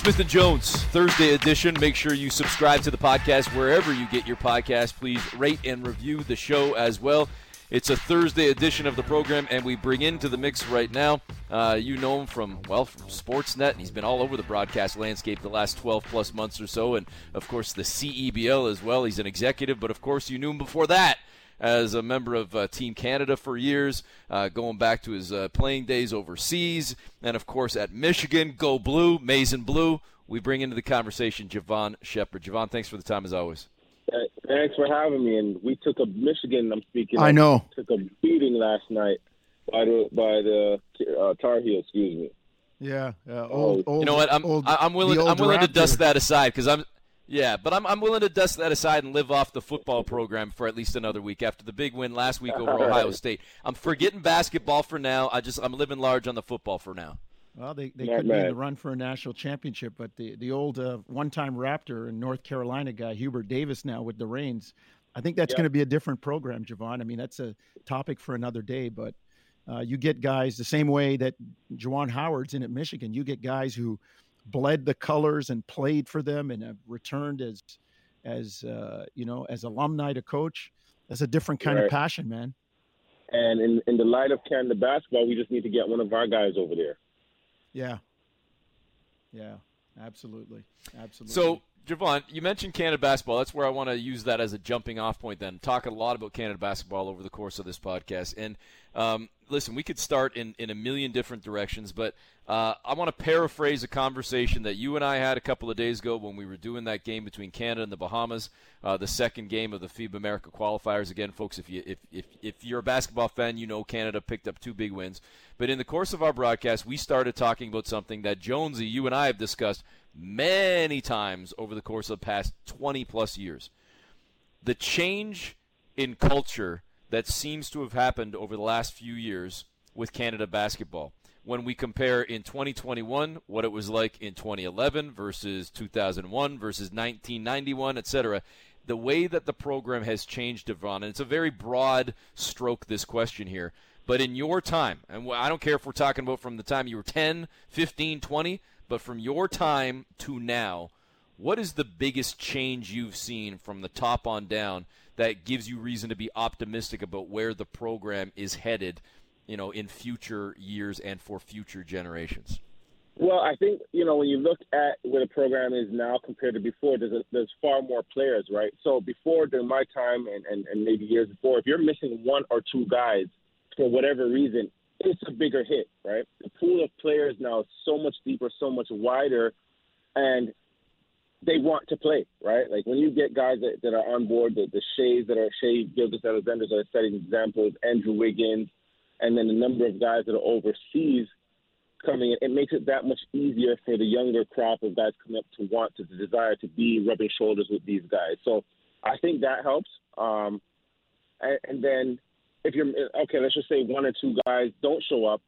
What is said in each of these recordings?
Smith and Jones, Thursday edition. Make sure you subscribe to the podcast wherever you get your podcast. Please rate and review the show as well. It's a Thursday edition of the program, and we bring into the mix right now. Uh, you know him from, well, from Sportsnet, and he's been all over the broadcast landscape the last 12 plus months or so, and of course the CEBL as well. He's an executive, but of course you knew him before that as a member of uh, Team Canada for years, uh, going back to his uh, playing days overseas, and of course at Michigan. Go Blue, Maize and Blue. We bring into the conversation Jevohn Shepherd. Jevohn, thanks for the time as always. Thanks for having me. And we took a Michigan. I'm speaking. I know. Took a beating last night by the by the uh, Tar Heels. Excuse me. Yeah. Uh, old, old, you know what? I'm old, I'm willing I'm willing Raptor. to dust that aside because I'm. Yeah, but I'm, I'm willing to dust that aside and live off the football program for at least another week after the big win last week over Ohio State. I'm forgetting basketball for now. I just I'm living large on the football for now. Well, they, they Not could be in the run for a national championship, but the the old uh, one-time Raptor and North Carolina guy Hubert Davis now with the reins, I think that's Yep. going to be a different program, Jevohn. I mean, that's a topic for another day, but uh, you get guys the same way that Juwan Howard's in at Michigan. You get guys who bled the colors and played for them and have returned as as uh, you know as alumni to coach. That's a different kind of passion, man. And in in the light of Canada basketball, we just need to get one of our guys over there. Yeah, yeah, absolutely, absolutely. So, Jevohn, you mentioned Canada basketball. That's where I want to use that as a jumping off point then. Talk a lot about Canada basketball over the course of this podcast. And um, listen, we could start in, in a million different directions, but uh, I want to paraphrase a conversation that you and I had a couple of days ago when we were doing that game between Canada and the Bahamas, uh, the second game of the FIBA America qualifiers. Again, folks, if you if, if if you're a basketball fan, you know Canada picked up two big wins. But in the course of our broadcast, we started talking about something that Jonesy, you and I have discussed many times over the course of the past 20 plus years. The change in culture that seems to have happened over the last few years with Canada basketball. When we compare in 2021 what it was like in 2011 versus 2001 versus 1991, etc., the way that the program has changed, Jevohn, and it's a very broad stroke, this question here, but in your time, and I don't care if we're talking about from the time you were 10, 15, 20, but from your time to now, what is the biggest change you've seen from the top on down that gives you reason to be optimistic about where the program is headed, you know, in future years and for future generations? Well, I think you know when you look at where the program is now compared to before, there's a, there's far more players, right? So before, during my time, and, and, and maybe years before, if you're missing one or two guys for whatever reason, it's a bigger hit, right? The pool of players now is so much deeper, so much wider, and they want to play, right? Like when you get guys that, that are on board, the, the Shais that are Shai Gilgeous that are setting examples, Andrew Wiggins, and then a number of guys that are overseas coming in, it makes it that much easier for the younger crop of guys coming up to want to, to desire to be rubbing shoulders with these guys. So I think that helps. Um, and, and then if you're okay, let's just say one or two guys don't show up,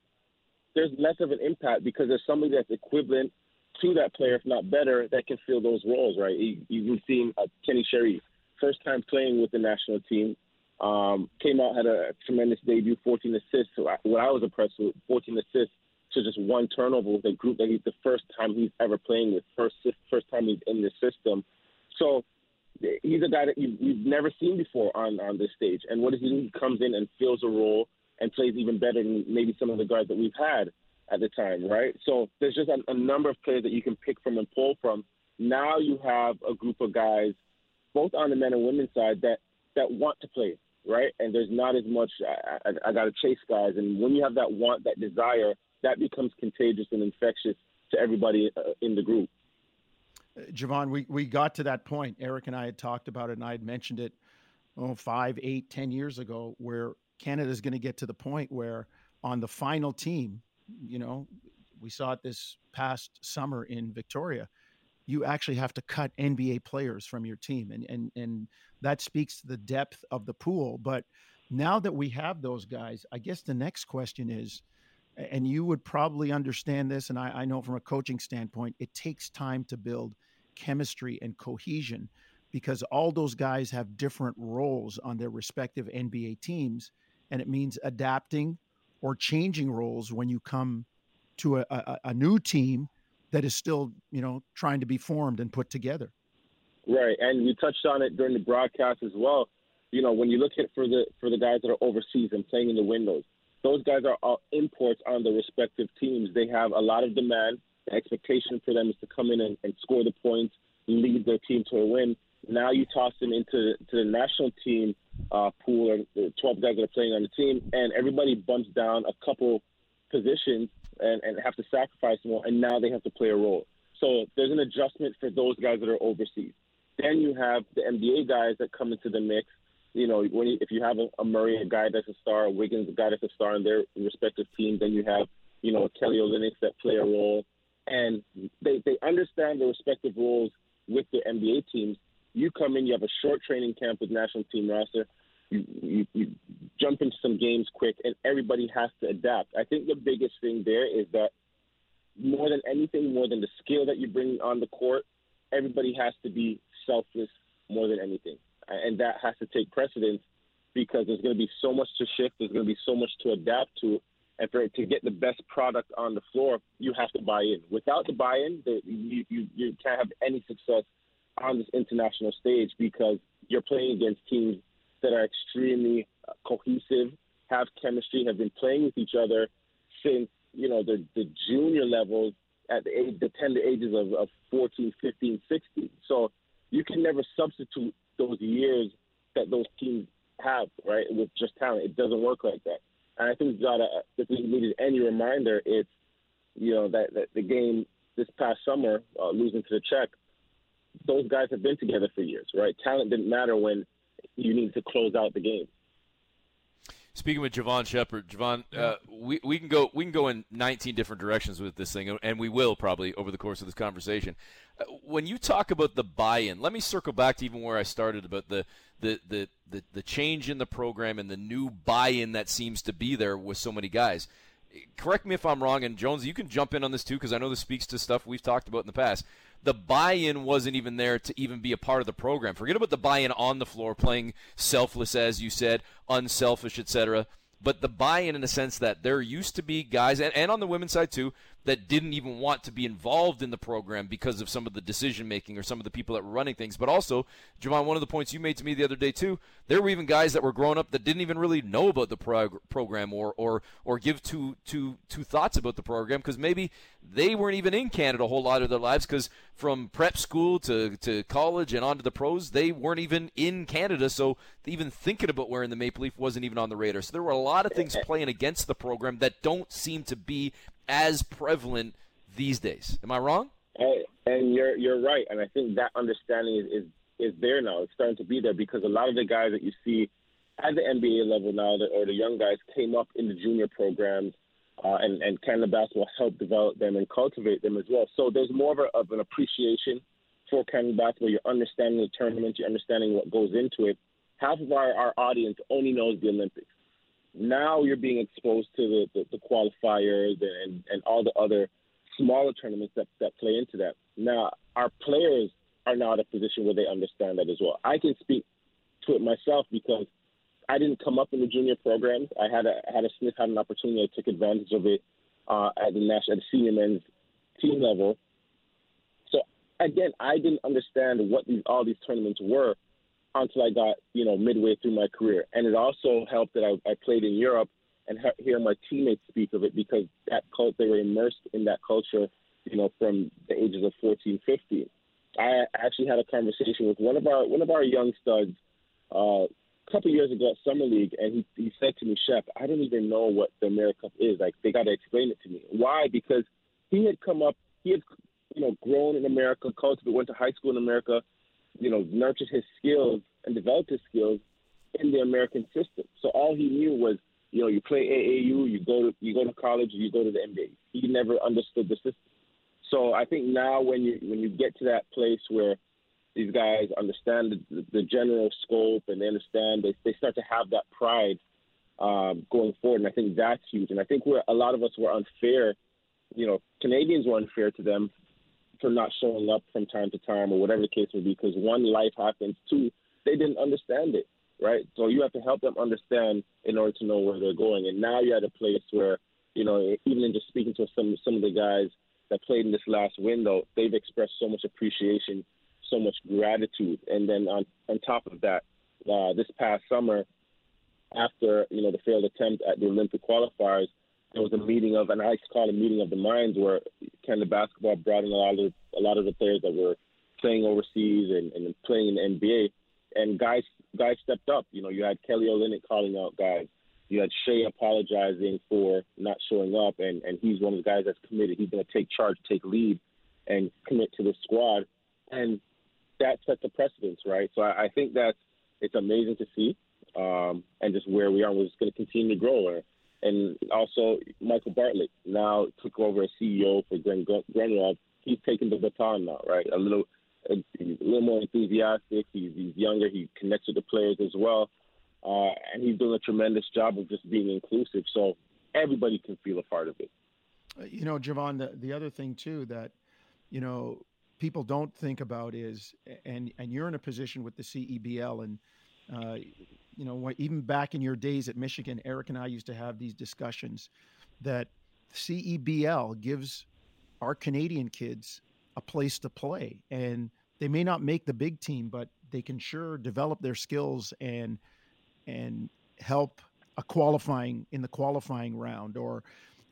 there's less of an impact because there's somebody that's equivalent to that player, if not better, that can fill those roles, right? You, you've seen uh, Kenny Chery, first time playing with the national team, um, came out, had a tremendous debut, 14 assists. So I, what I was impressed with, 14 assists to just one turnover with a group that he's the first time he's ever playing with, first first time he's in the system. So he's a guy that you, you've never seen before on on this stage. And what do? He comes in and fills a role and plays even better than maybe some of the guys that we've had at the time, right? So there's just a, a number of players that you can pick from and pull from. Now you have a group of guys, both on the men and women's side, that that want to play, right? And there's not as much. I, I, I got to chase guys, and when you have that want, that desire, that becomes contagious and infectious to everybody uh, in the group. Jevohn, we, we got to that point. Eric and I had talked about it, and I had mentioned it oh, five, eight, ten years ago, where Canada is going to get to the point where on the final team, you know, we saw it this past summer in Victoria. You actually have to cut NBA players from your team, and and and that speaks to the depth of the pool. But now that we have those guys, I guess the next question is, and you would probably understand this, and I, I know from a coaching standpoint, it takes time to build chemistry and cohesion because all those guys have different roles on their respective NBA teams, and it means adapting or changing roles when you come to a, a, a new team that is still, you know, trying to be formed and put together. Right, and we touched on it during the broadcast as well. You know, when you look at for the for the guys that are overseas and playing in the windows, those guys are all imports on the respective teams. They have a lot of demand. The expectation for them is to come in and, and score the points, lead their team to a win. Now you toss them into to the national team uh, pool, and the 12 guys that are playing on the team, and everybody bumps down a couple positions and, and have to sacrifice more, and now they have to play a role. So there's an adjustment for those guys that are overseas. Then you have the NBA guys that come into the mix. You know, when you, if you have a, a Murray, a guy that's a star, a Wiggins, a guy that's a star in their respective teams, then you have, you know, Kelly Olynyk that play a role, and they they understand the respective roles with the NBA teams. You come in, you have a short training camp with national team roster. You, you, you jump into some games quick, and everybody has to adapt. I think the biggest thing there is that more than anything, more than the skill that you bring on the court, everybody has to be selfless more than anything. And that has to take precedence because there's going to be so much to shift, there's going to be so much to adapt to. And for to get the best product on the floor, you have to buy in. Without the buy in, you, you, you can't have any success on this international stage because you're playing against teams that are extremely uh, cohesive, have chemistry, have been playing with each other since you know the the junior levels at the age the tender ages of, of 14, 15, 16. So you can never substitute those years that those teams have, right, with just talent. It doesn't work like that. And I think gotta, if we needed any reminder, it's you know that, that the game this past summer, uh, losing to the Czech, those guys have been together for years, right? Talent didn't matter when you need to close out the game. Speaking with Jevohn Shepherd, Jevohn, uh, we, we can go we can go in 19 different directions with this thing, and we will probably over the course of this conversation. Uh, when you talk about the buy-in, let me circle back to even where I started about the the, the, the, the change in the program and the new buy-in that seems to be there with so many guys. Correct me if I'm wrong, and Jones, you can jump in on this too because I know this speaks to stuff we've talked about in the past the buy-in wasn't even there to even be a part of the program. Forget about the buy-in on the floor, playing selfless, as you said, unselfish, etc. But the buy-in in the sense that there used to be guys, and, and on the women's side too, that didn't even want to be involved in the program because of some of the decision making or some of the people that were running things. But also, Jevohn, one of the points you made to me the other day too, there were even guys that were growing up that didn't even really know about the prog- program or or or give two two two thoughts about the program because maybe they weren't even in Canada a whole lot of their lives because from prep school to, to college and on to the pros, they weren't even in Canada. So even thinking about wearing the Maple Leaf wasn't even on the radar. So there were a lot of things playing against the program that don't seem to be as prevalent these days. Am I wrong? And you're you're right, and I think that understanding is, is is there now. It's starting to be there because a lot of the guys that you see at the NBA level now, or the young guys, came up in the junior programs, uh, and and Canada basketball helped develop them and cultivate them as well. So there's more of, a, of an appreciation for Canada basketball. You're understanding the tournament, you're understanding what goes into it. Half of our, our audience only knows the Olympics now you're being exposed to the, the, the qualifiers and, and all the other smaller tournaments that, that play into that. Now, our players are now at a position where they understand that as well. I can speak to it myself because I didn't come up in the junior programs. I had a had a Smith had an opportunity. I took advantage of it uh, at the national, at the senior men's team level. So again, I didn't understand what these all these tournaments were until I got, you know, midway through my career. And it also helped that I, I played in Europe and he- hear my teammates speak of it because that cult, they were immersed in that culture, you know, from the ages of 14, 15. I actually had a conversation with one of our one of our young studs uh, a couple years ago at Summer League, and he, he said to me, "Shep, I don't even know what the Americup is. Like, they got to explain it to me. Why? Because he had come up, he had, you know, grown in America, cultivated, went to high school in America, you know, nurtured his skills and developed his skills in the American system. So all he knew was, you know, you play AAU, you go to you go to college, you go to the NBA. He never understood the system. So I think now when you when you get to that place where these guys understand the, the general scope and they understand they they start to have that pride um, going forward, and I think that's huge. And I think we're a lot of us were unfair. You know, Canadians were unfair to them for not showing up from time to time or whatever the case may be because one life happens two they didn't understand it right so you have to help them understand in order to know where they're going and now you're at a place where you know even in just speaking to some some of the guys that played in this last window, they've expressed so much appreciation, so much gratitude. And then on, on top of that, uh, this past summer, after you know the failed attempt at the Olympic qualifiers, there was a meeting of, and I call it a meeting of the minds, where Canada basketball brought in a lot of a lot of the players that were playing overseas and, and playing in the NBA, and guys guys stepped up. You know, you had Kelly Olynyk calling out guys. You had Shai apologizing for not showing up, and, and he's one of the guys that's committed. He's going to take charge, take lead, and commit to the squad. And that sets a precedence, right? So I, I think that it's amazing to see, um, and just where we are. We're just going to continue to grow. And also, Michael Bartlett now took over as CEO for Glen. He's taking the baton now, right? A little, a, a little more enthusiastic. He's, he's younger. He connects with the players as well uh, and he's doing a tremendous job of just being inclusive. So everybody can feel a part of it. Uh, you know, Jevohn, the, the other thing too that, you know, people don't think about is, and, and you're in a position with the CEBL and, uh, you know, even back in your days at Michigan, Eric and I used to have these discussions that CEBL gives our Canadian kids a place to play. And they may not make the big team, but they can sure develop their skills and and help a qualifying in the qualifying round or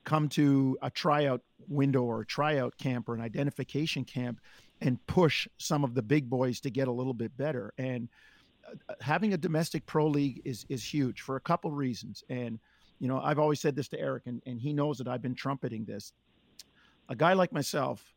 come to a tryout window or a tryout camp or an identification camp and push some of the big boys to get a little bit better and having a domestic pro league is is huge for a couple reasons and you know i've always said this to eric and, and he knows that i've been trumpeting this a guy like myself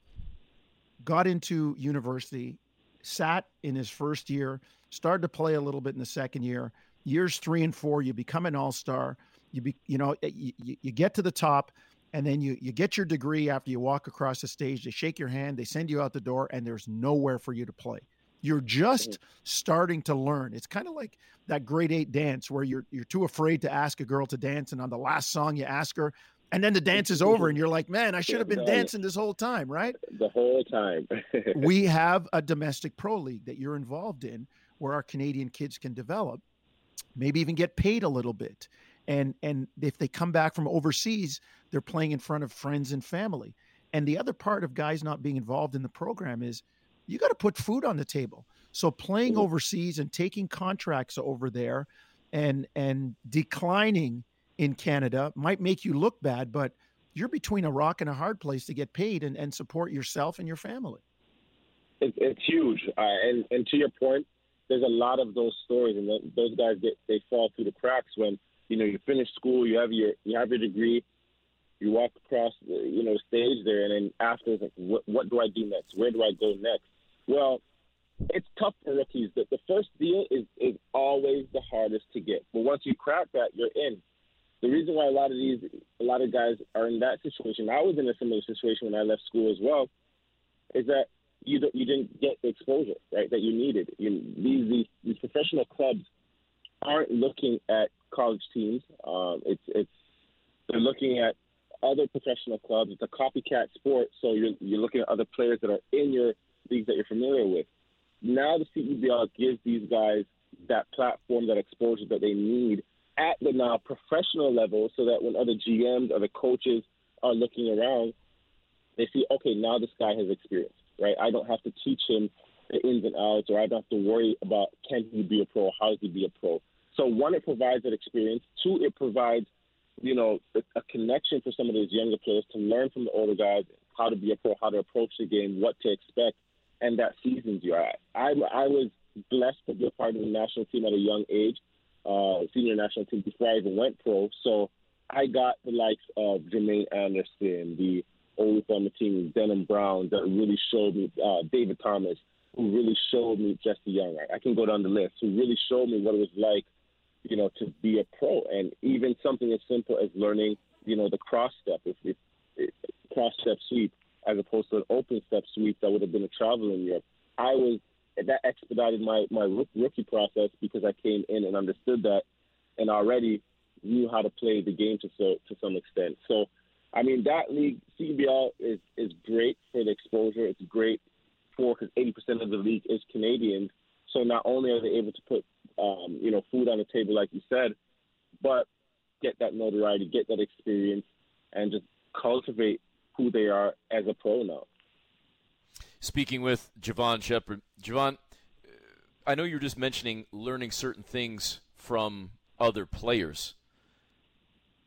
got into university sat in his first year started to play a little bit in the second year years three and four, you become an all star. You be, you know, you, you get to the top, and then you you get your degree after you walk across the stage. They shake your hand, they send you out the door, and there's nowhere for you to play. You're just mm-hmm. starting to learn. It's kind of like that grade eight dance where you're you're too afraid to ask a girl to dance, and on the last song you ask her, and then the dance is over, and you're like, man, I should have been dancing this whole time, right? The whole time. we have a domestic pro league that you're involved in, where our Canadian kids can develop maybe even get paid a little bit. And and if they come back from overseas, they're playing in front of friends and family. And the other part of guys not being involved in the program is you got to put food on the table. So playing overseas and taking contracts over there and and declining in Canada might make you look bad, but you're between a rock and a hard place to get paid and, and support yourself and your family. It, it's huge. Uh, and, and to your point, there's a lot of those stories, and those guys get they fall through the cracks when you know you finish school, you have your you have your degree, you walk across the, you know stage there, and then after like, what, what do I do next? Where do I go next? Well, it's tough for rookies. The, the first deal is is always the hardest to get, but once you crack that, you're in. The reason why a lot of these a lot of guys are in that situation, I was in a similar situation when I left school as well, is that you don't, you didn't get the exposure right that you needed. You, these, these these professional clubs aren't looking at college teams. Um, it's it's they're looking at other professional clubs. It's a copycat sport, so you're you're looking at other players that are in your leagues that you're familiar with. Now the CEBL gives these guys that platform, that exposure that they need at the now professional level, so that when other GMs, other coaches are looking around, they see, okay, now this guy has experience right? I don't have to teach him the ins and outs, or I don't have to worry about can he be a pro, how does he be a pro. So one, it provides that experience. Two, it provides you know a, a connection for some of those younger players to learn from the older guys how to be a pro, how to approach the game, what to expect, and that seasons you're at. I I was blessed to be a part of the national team at a young age, uh, senior national team before I even went pro. So I got the likes of Jermaine Anderson, the always on the team, Denham Brown, that really showed me, uh, David Thomas, who really showed me Jesse Young. I, I can go down the list, who really showed me what it was like, you know, to be a pro. And even something as simple as learning, you know, the cross step, if, if, if cross step sweep, as opposed to an open step sweep that would have been a travel in Europe. I was that expedited my my rookie process because I came in and understood that, and already knew how to play the game to so to some extent. So I mean, that league, CBL, is, is great for the exposure. It's great for because 80% of the league is Canadians. So not only are they able to put, um, you know, food on the table, like you said, but get that notoriety, get that experience, and just cultivate who they are as a pro now. Speaking with Jevohn Shepherd, Jevohn, uh, I know you're just mentioning learning certain things from other players.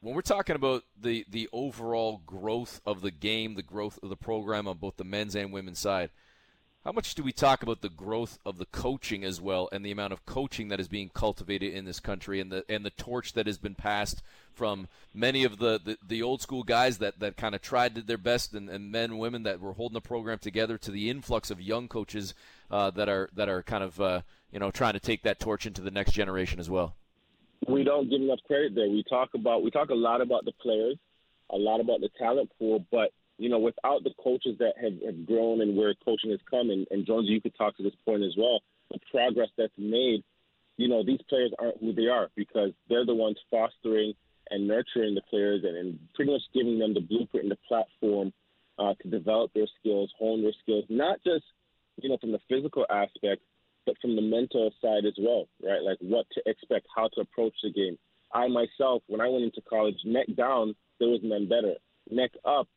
When we're talking about the the overall growth of the game, the growth of the program on both the men's and women's side, how much do we talk about the growth of the coaching as well, and the amount of coaching that is being cultivated in this country, and the and the torch that has been passed from many of the, the, the old school guys that, that kind of tried did their best, and, and men and women that were holding the program together, to the influx of young coaches uh, that are that are kind of uh, you know trying to take that torch into the next generation as well. We don't give enough credit there. We talk about we talk a lot about the players, a lot about the talent pool, but you know, without the coaches that have, have grown and where coaching has come, and, and Jones, you could talk to this point as well, the progress that's made, you know, these players aren't who they are because they're the ones fostering and nurturing the players and, and pretty much giving them the blueprint and the platform uh, to develop their skills, hone their skills, not just, you know, from the physical aspect, but from the mental side as well, right? Like what to expect, how to approach the game. I myself, when I went into college, neck down, there was none better. Neck up,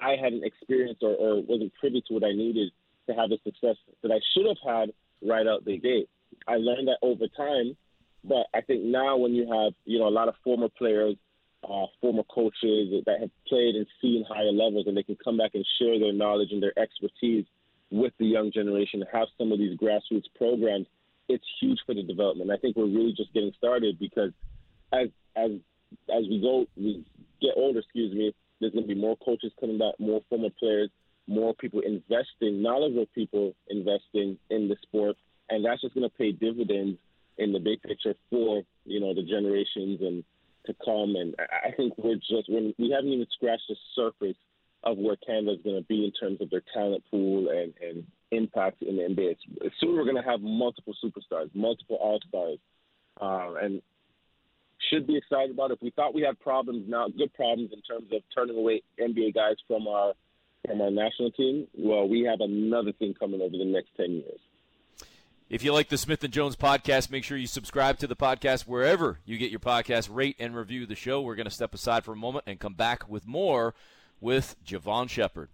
I hadn't experienced or, or wasn't privy to what I needed to have the success that I should have had right out the gate. I learned that over time, but I think now when you have you know a lot of former players, uh, former coaches that have played and seen higher levels, and they can come back and share their knowledge and their expertise with the young generation, have some of these grassroots programs, it's huge for the development. I think we're really just getting started because as as as we go we get older, excuse me, there's going to be more coaches coming back, more former players, more people investing, knowledgeable people investing in the sport, and that's just going to pay dividends in the big picture for you know the generations and to come. And I think we're just we haven't even scratched the surface of where Canada is going to be in terms of their talent pool and, and impact in the NBA. Soon we're going to have multiple superstars, multiple all stars, uh, and should be excited about. If we thought we had problems now, good problems in terms of turning away NBA guys from our from our national team, well, we have another thing coming over the next ten years. If you like the Smith and Jones podcast, make sure you subscribe to the podcast wherever you get your podcast. Rate and review the show. We're going to step aside for a moment and come back with more with Jevohn Shepherd.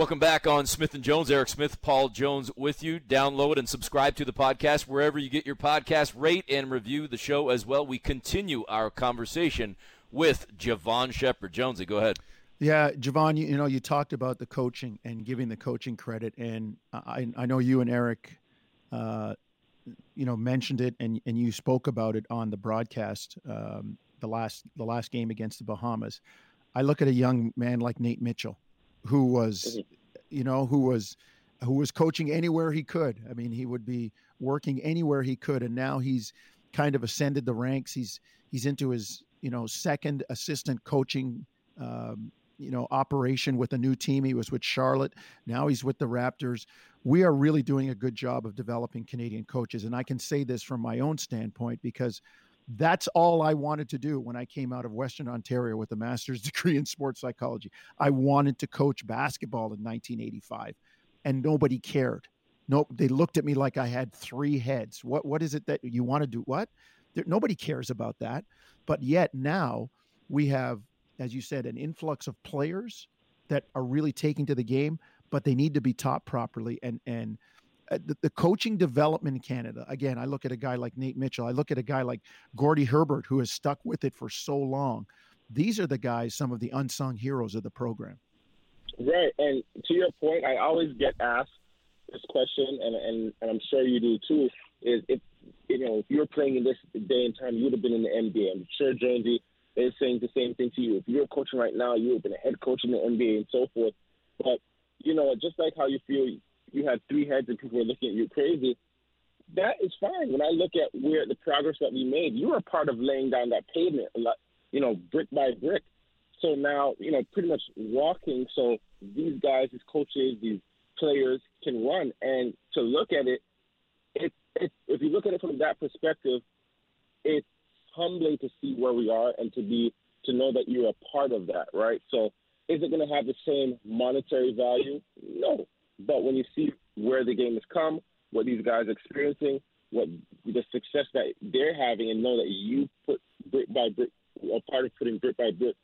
Welcome back on Smith and Jones. Eric Smith, Paul Jones with you. Download and subscribe to the podcast wherever you get your podcast. Rate and review the show as well. We continue our conversation with Jevohn Shepherd. Jonesy, go ahead. Yeah, Jevohn, you, you, know, you talked about the coaching and giving the coaching credit, and I, I know you and Eric, uh, you know, mentioned it, and and you spoke about it on the broadcast um, the last the last game against the Bahamas. I look at a young man like Nate Mitchell who was, mm-hmm. you know, who was who was coaching anywhere he could. I mean, he would be working anywhere he could, and now he's kind of ascended the ranks. He's he's into his you know second assistant coaching. Um, you know, operation with a new team. He was with Charlotte. Now he's with the Raptors. We are really doing a good job of developing Canadian coaches. And I can say this from my own standpoint because that's all I wanted to do when I came out of Western Ontario with a master's degree in sports psychology. I wanted to coach basketball in 1985, and nobody cared. Nope, they looked at me like I had three heads. What what is it that you want to do? What? There, nobody cares about that. But yet now we have, as you said, an influx of players that are really taking to the game, but they need to be taught properly. And and Uh, the, the, coaching development in Canada. Again, I look at a guy like Nate Mitchell. I look at a guy like Gordie Herbert, who has stuck with it for so long. These are the guys, some of the unsung heroes of the program. Right, and to your point, I always get asked this question, and and, and I'm sure you do too. Is if you know if you're playing in this day and time, you would have been in the NBA. I'm sure Jonesy is saying the same thing to you. If you're coaching right now, you would have been a head coach in the NBA and so forth. But you know, just like how you feel you had three heads and people were looking at you crazy, that is fine. When I look at where the progress that we made, you were part of laying down that pavement, you know, brick by brick. So now, you know, pretty much walking. So these guys, these coaches, these players can run. And to look at it, it, it if you look at it from that perspective, it's humbling to see where we are and to be to know that you're a part of that, right? So is it going to have the same monetary value? No, but when you see where the game has come, what these guys are experiencing, what the success that they're having, and know that you put brick by brick, a part of putting brick by brick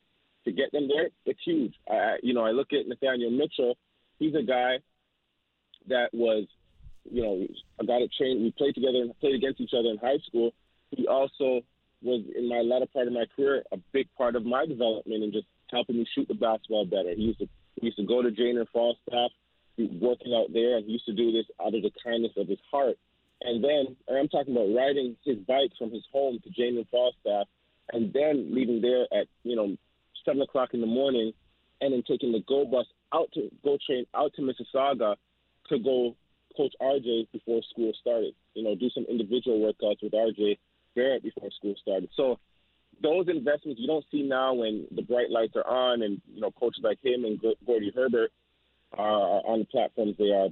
to get them there, it's huge. I, you know, I look at Nathaniel Mitchell. He's a guy that was, you know, I got to train. We played together and played against each other in high school. He also was in my latter part of my career a big part of my development and just helping me shoot the basketball better. He used to he used to go to Jane and Falstaff, working out there, he used to do this out of the kindness of his heart. And then I'm talking about riding his bike from his home to and Falstaff, and then leaving there at you know seven o'clock in the morning, and then taking the go bus out to go train out to Mississauga to go coach RJ before school started. You know, do some individual workouts with RJ Barrett before school started. So those investments you don't see now when the bright lights are on and you know coaches like him and Gordie Herbert are on the platforms they are.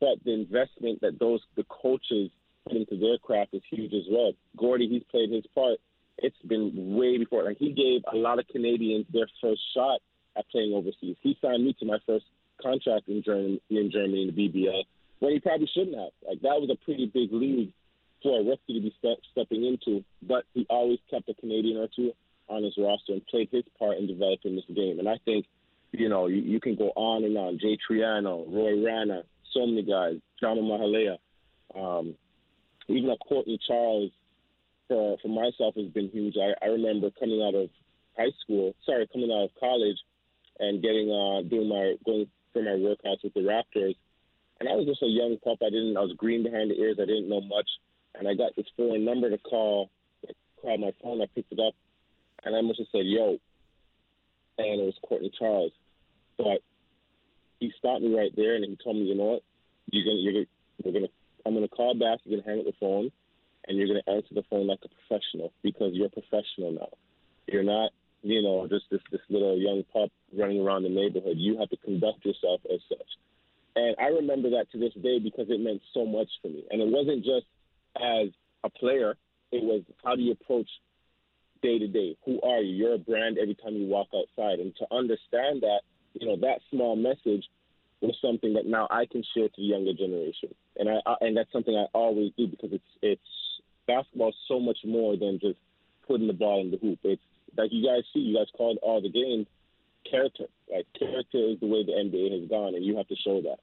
But the investment that those the coaches put into their craft is huge as well. Gordie, he's played his part. It's been way before. Like he gave a lot of Canadians their first shot at playing overseas. He signed me to my first contract in Germany, in Germany in the BBL when he probably shouldn't have. Like that was a pretty big league for a rookie to be step, stepping into, but he always kept a Canadian or two on his roster and played his part in developing this game. And I think, you know, you, you can go on and on. Jay Triano, Roy Rana, so many guys, John Mahalea, um, even a Courtney Charles for for myself has been huge. I, I remember coming out of high school, sorry, coming out of college and getting uh doing my going for my workouts with the Raptors. And I was just a young pup. I didn't I was green behind the ears. I didn't know much and I got this phone number to call. I called my phone. I picked it up, and I must have said "Yo," and it was Courtney Charles. But he stopped me right there, and he told me, "You know what? You're gonna, you're you're gonna I'm gonna call back. You're gonna hang up the phone, and you're gonna answer the phone like a professional because you're a professional now. You're not." You know, just this this little young pup running around the neighborhood. You have to conduct yourself as such. And I remember that to this day because it meant so much for me. And it wasn't just as a player, it was how do you approach day to day? Who are you? You're a brand every time you walk outside. And to understand that, you know, that small message was something that now I can share to the younger generation. And I, I and that's something I always do because it's it's basketball is so much more than just putting the ball in the hoop. It's like you guys see, you guys called all the games character. Like character is the way the NBA has gone, and you have to show that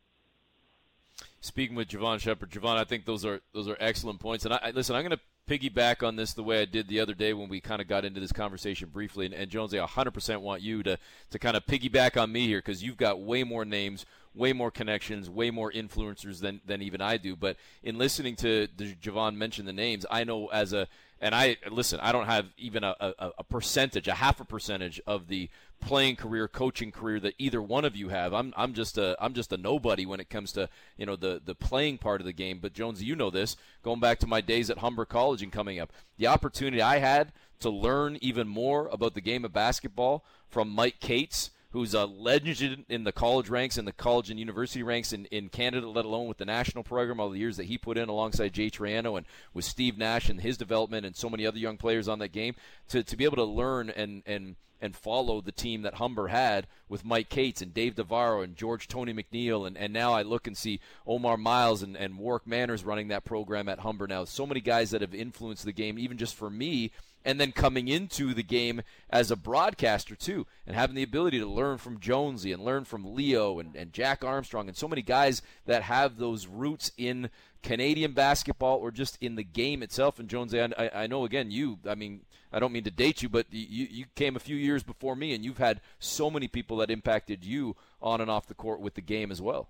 speaking with Jevohn Shepherd, Jevohn, I think those are those are excellent points. And I, I listen, I'm going to piggyback on this the way I did the other day when we kind of got into this conversation briefly. And, and Jonesy, I 100% want you to to kind of piggyback on me here because you've got way more names, way more connections, way more influencers than than even I do. But in listening to Jevohn mention the names, I know as a and I listen, I don't have even a, a, a, percentage, a half a percentage of the playing career, coaching career that either one of you have. I'm I'm just a I'm just a nobody when it comes to you know the the playing part of the game. But Jones, you know this. Going back to my days at Humber College and coming up, the opportunity I had to learn even more about the game of basketball from Mike Katz who's a legend in the college ranks and the college and university ranks in, in Canada, let alone with the national program, all the years that he put in alongside Jay Triano and with Steve Nash and his development and so many other young players on that game, to, to be able to learn and, and and follow the team that Humber had with Mike Katz and Dave DeAveiro and George Tony McNeil. And, and now I look and see Omar Miles and, and Warwick Manners running that program at Humber now. So many guys that have influenced the game, even just for me and then coming into the game as a broadcaster too, and having the ability to learn from Jonesy and learn from Leo and, and Jack Armstrong and so many guys that have those roots in Canadian basketball or just in the game itself. And Jonesy, I, I know again you, I mean, I don't mean to date you, but you, you came a few years before me, and you've had so many people that impacted you on and off the court with the game as well.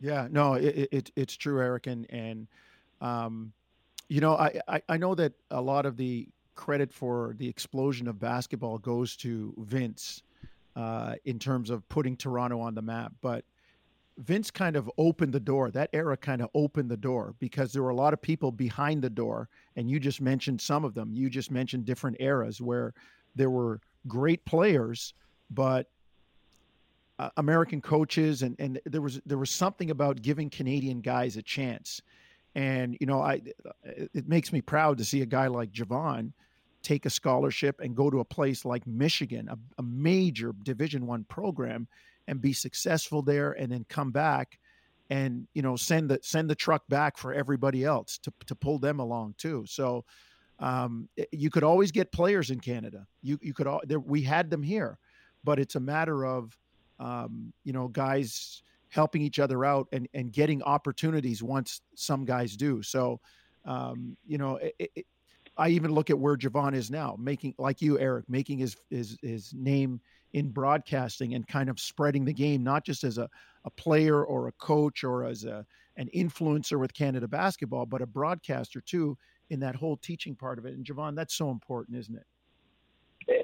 Yeah, no, it, it it's true, Eric, and and um, you know, I, I, I know that a lot of the credit for the explosion of basketball goes to Vince uh, in terms of putting Toronto on the map, but Vince kind of opened the door. That era kind of opened the door because there were a lot of people behind the door, and you just mentioned some of them. You just mentioned different eras where there were great players, but uh, American coaches, and and there was there was something about giving Canadian guys a chance. And you know, I it makes me proud to see a guy like Jevohn take a scholarship and go to a place like Michigan, a, a major Division One program, and be successful there, and then come back and you know send the send the truck back for everybody else to to pull them along too. So. um, you could always get players in Canada. You you could all there, we had them here, but it's a matter of um, you know guys helping each other out and and getting opportunities once some guys do. So um, you know. It, it, I even look at where Jevohn is now, making like you, Eric, making his his his name in broadcasting and kind of spreading the game, not just as a, a player or a coach or as a an influencer with Canada basketball, but a broadcaster too in that whole teaching part of it. And Jevohn, that's so important, isn't it?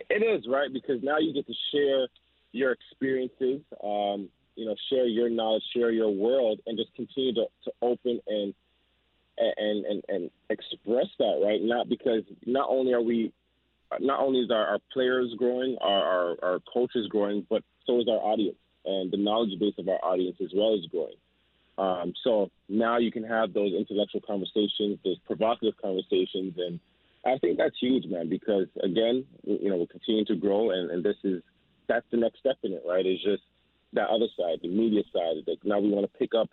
It is right because now you get to share your experiences, um, you know, share your knowledge, share your world, and just continue to, to open and and and and express that right. Not because not only are we, not only is our, our players growing, our, our our coaches growing, but so is our audience, and the knowledge base of our audience as well is growing. Um, so now you can have those intellectual conversations, those provocative conversations, and I think that's huge, man. Because again, you know, we're continuing to grow, and, and this is that's the next step in it, right? Is just that other side, the media side. That now we want to pick up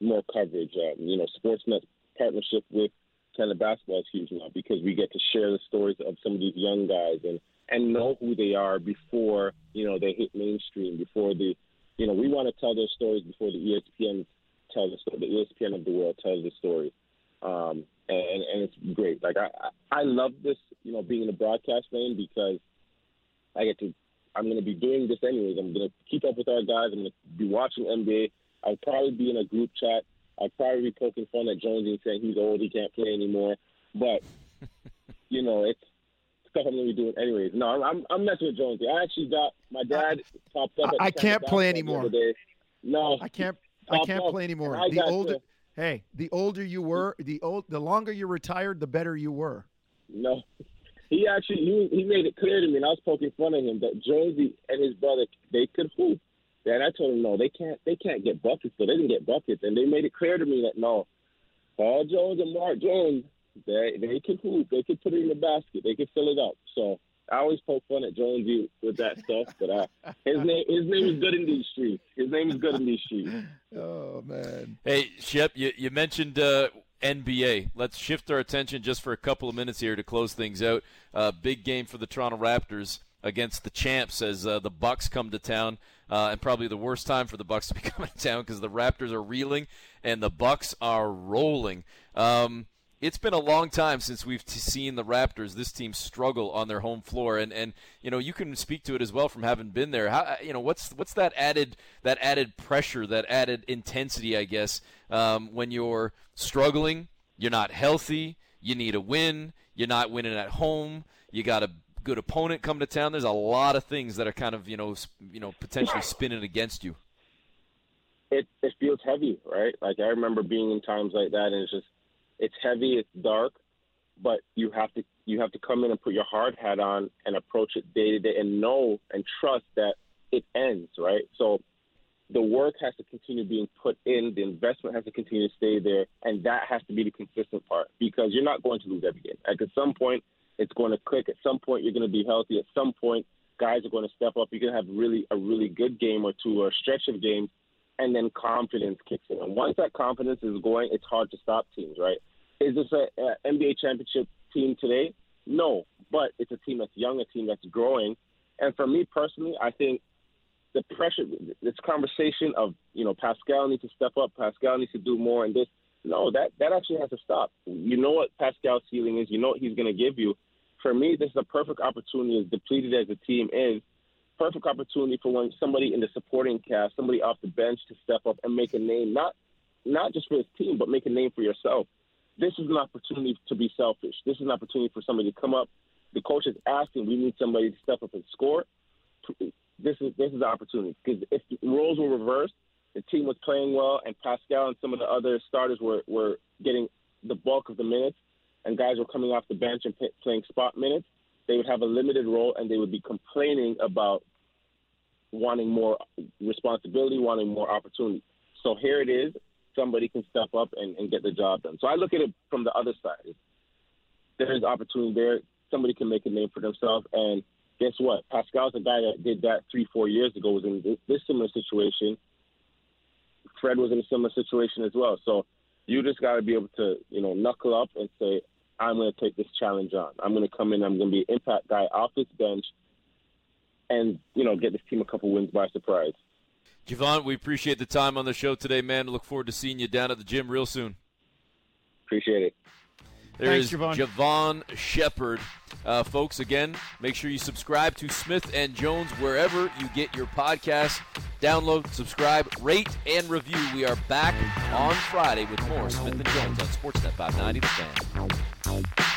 more coverage. Um, you know, Sportsnet partnership with Canada Basketball is huge now because we get to share the stories of some of these young guys and and know who they are before you know they hit mainstream. Before the, you know, we want to tell those stories before the ESPN tell the story. The ESPN of the world tells the story, um, and and it's great. Like I I love this, you know, being in the broadcast lane because I get to. I'm going to be doing this anyways. I'm going to keep up with our guys. I'm going to be watching NBA. I'll probably be in a group chat. I'll probably be poking fun at Jonesy and saying he's old, he can't play anymore. But you know, it's stuff I'm going to be doing anyways. No, I'm I'm, I'm messing with Jonesy. I actually got my dad popped up. I, I can't play anymore. No, I can't. I can't play anymore. The older, to, hey, the older you were, the old, the longer you retired, the better you were. No, he actually he, he made it clear to me, and I was poking fun at him that Jonesy and his brother they could hoop. And I told him no, they can't. They can't get buckets, so they didn't get buckets. And they made it clear to me that no, Paul Jones and Mark Jones, they they can hoop. They can put it in the basket. They can fill it up. So I always poke fun at Jonesy with that stuff, but uh, his name his name is good in these streets. His name is good in these streets. Oh man. Hey Shep, you you mentioned uh, NBA. Let's shift our attention just for a couple of minutes here to close things out. Uh, big game for the Toronto Raptors against the champs as uh, the Bucks come to town, uh, and probably the worst time for the Bucks to be coming to town because the Raptors are reeling and the Bucks are rolling. Um, it's been a long time since we've t- seen the Raptors, this team, struggle on their home floor, and and you know you can speak to it as well from having been there. How you know what's what's that added that added pressure, that added intensity, I guess, um, when you're struggling, you're not healthy, you need a win, you're not winning at home, you got a good opponent come to town. There's a lot of things that are kind of you know you know potentially spinning against you. It it feels heavy, right? Like I remember being in times like that, and it's just it's heavy, it's dark, but you have to you have to come in and put your hard hat on and approach it day to day and know and trust that it ends, right? So the work has to continue being put in, the investment has to continue to stay there, and that has to be the consistent part because you're not going to lose every game. Like at some point, it's going to click. At some point, you're going to be healthy. At some point, guys are going to step up. You're going to have really a really good game or two or a stretch of games and then confidence kicks in. And once that confidence is going, it's hard to stop teams, right? Is this a, a NBA championship team today? No, but it's a team that's young, a team that's growing. And for me personally, I think the pressure, this conversation of you know Pascal needs to step up, Pascal needs to do more, and this. No, that that actually has to stop. You know what Pascal's ceiling is. You know what he's going to give you. For me, this is a perfect opportunity, as depleted as the team is, perfect opportunity for when somebody in the supporting cast, somebody off the bench, to step up and make a name, not not just for his team, but make a name for yourself. This is an opportunity to be selfish. This is an opportunity for somebody to come up. The coach is asking, we need somebody to step up and score. This is this is the opportunity because if the roles were reversed, the team was playing well, and Pascal and some of the other starters were were getting the bulk of the minutes, and guys were coming off the bench and p- playing spot minutes they would have a limited role and they would be complaining about wanting more responsibility, wanting more opportunity. So here it is. Somebody can step up and, and get the job done. So I look at it from the other side. There's opportunity there. Somebody can make a name for themselves. And guess what? Pascal's a guy that did that three, four years ago, was in this, this similar situation. Fred was in a similar situation as well. So you just got to be able to, you know, knuckle up and say, I'm going to take this challenge on. I'm going to come in. I'm going to be an impact guy off this bench, and you know, get this team a couple wins by surprise. Jevohn, we appreciate the time on the show today, man. Look forward to seeing you down at the gym real soon. Appreciate it. There Thanks, is Jevohn. Jevohn Shepherd. Uh, folks, again, make sure you subscribe to Smith and Jones wherever you get your podcasts. Download, subscribe, rate, and review. We are back on Friday with more Smith and Jones on Sportsnet 590 The Fan. Bye.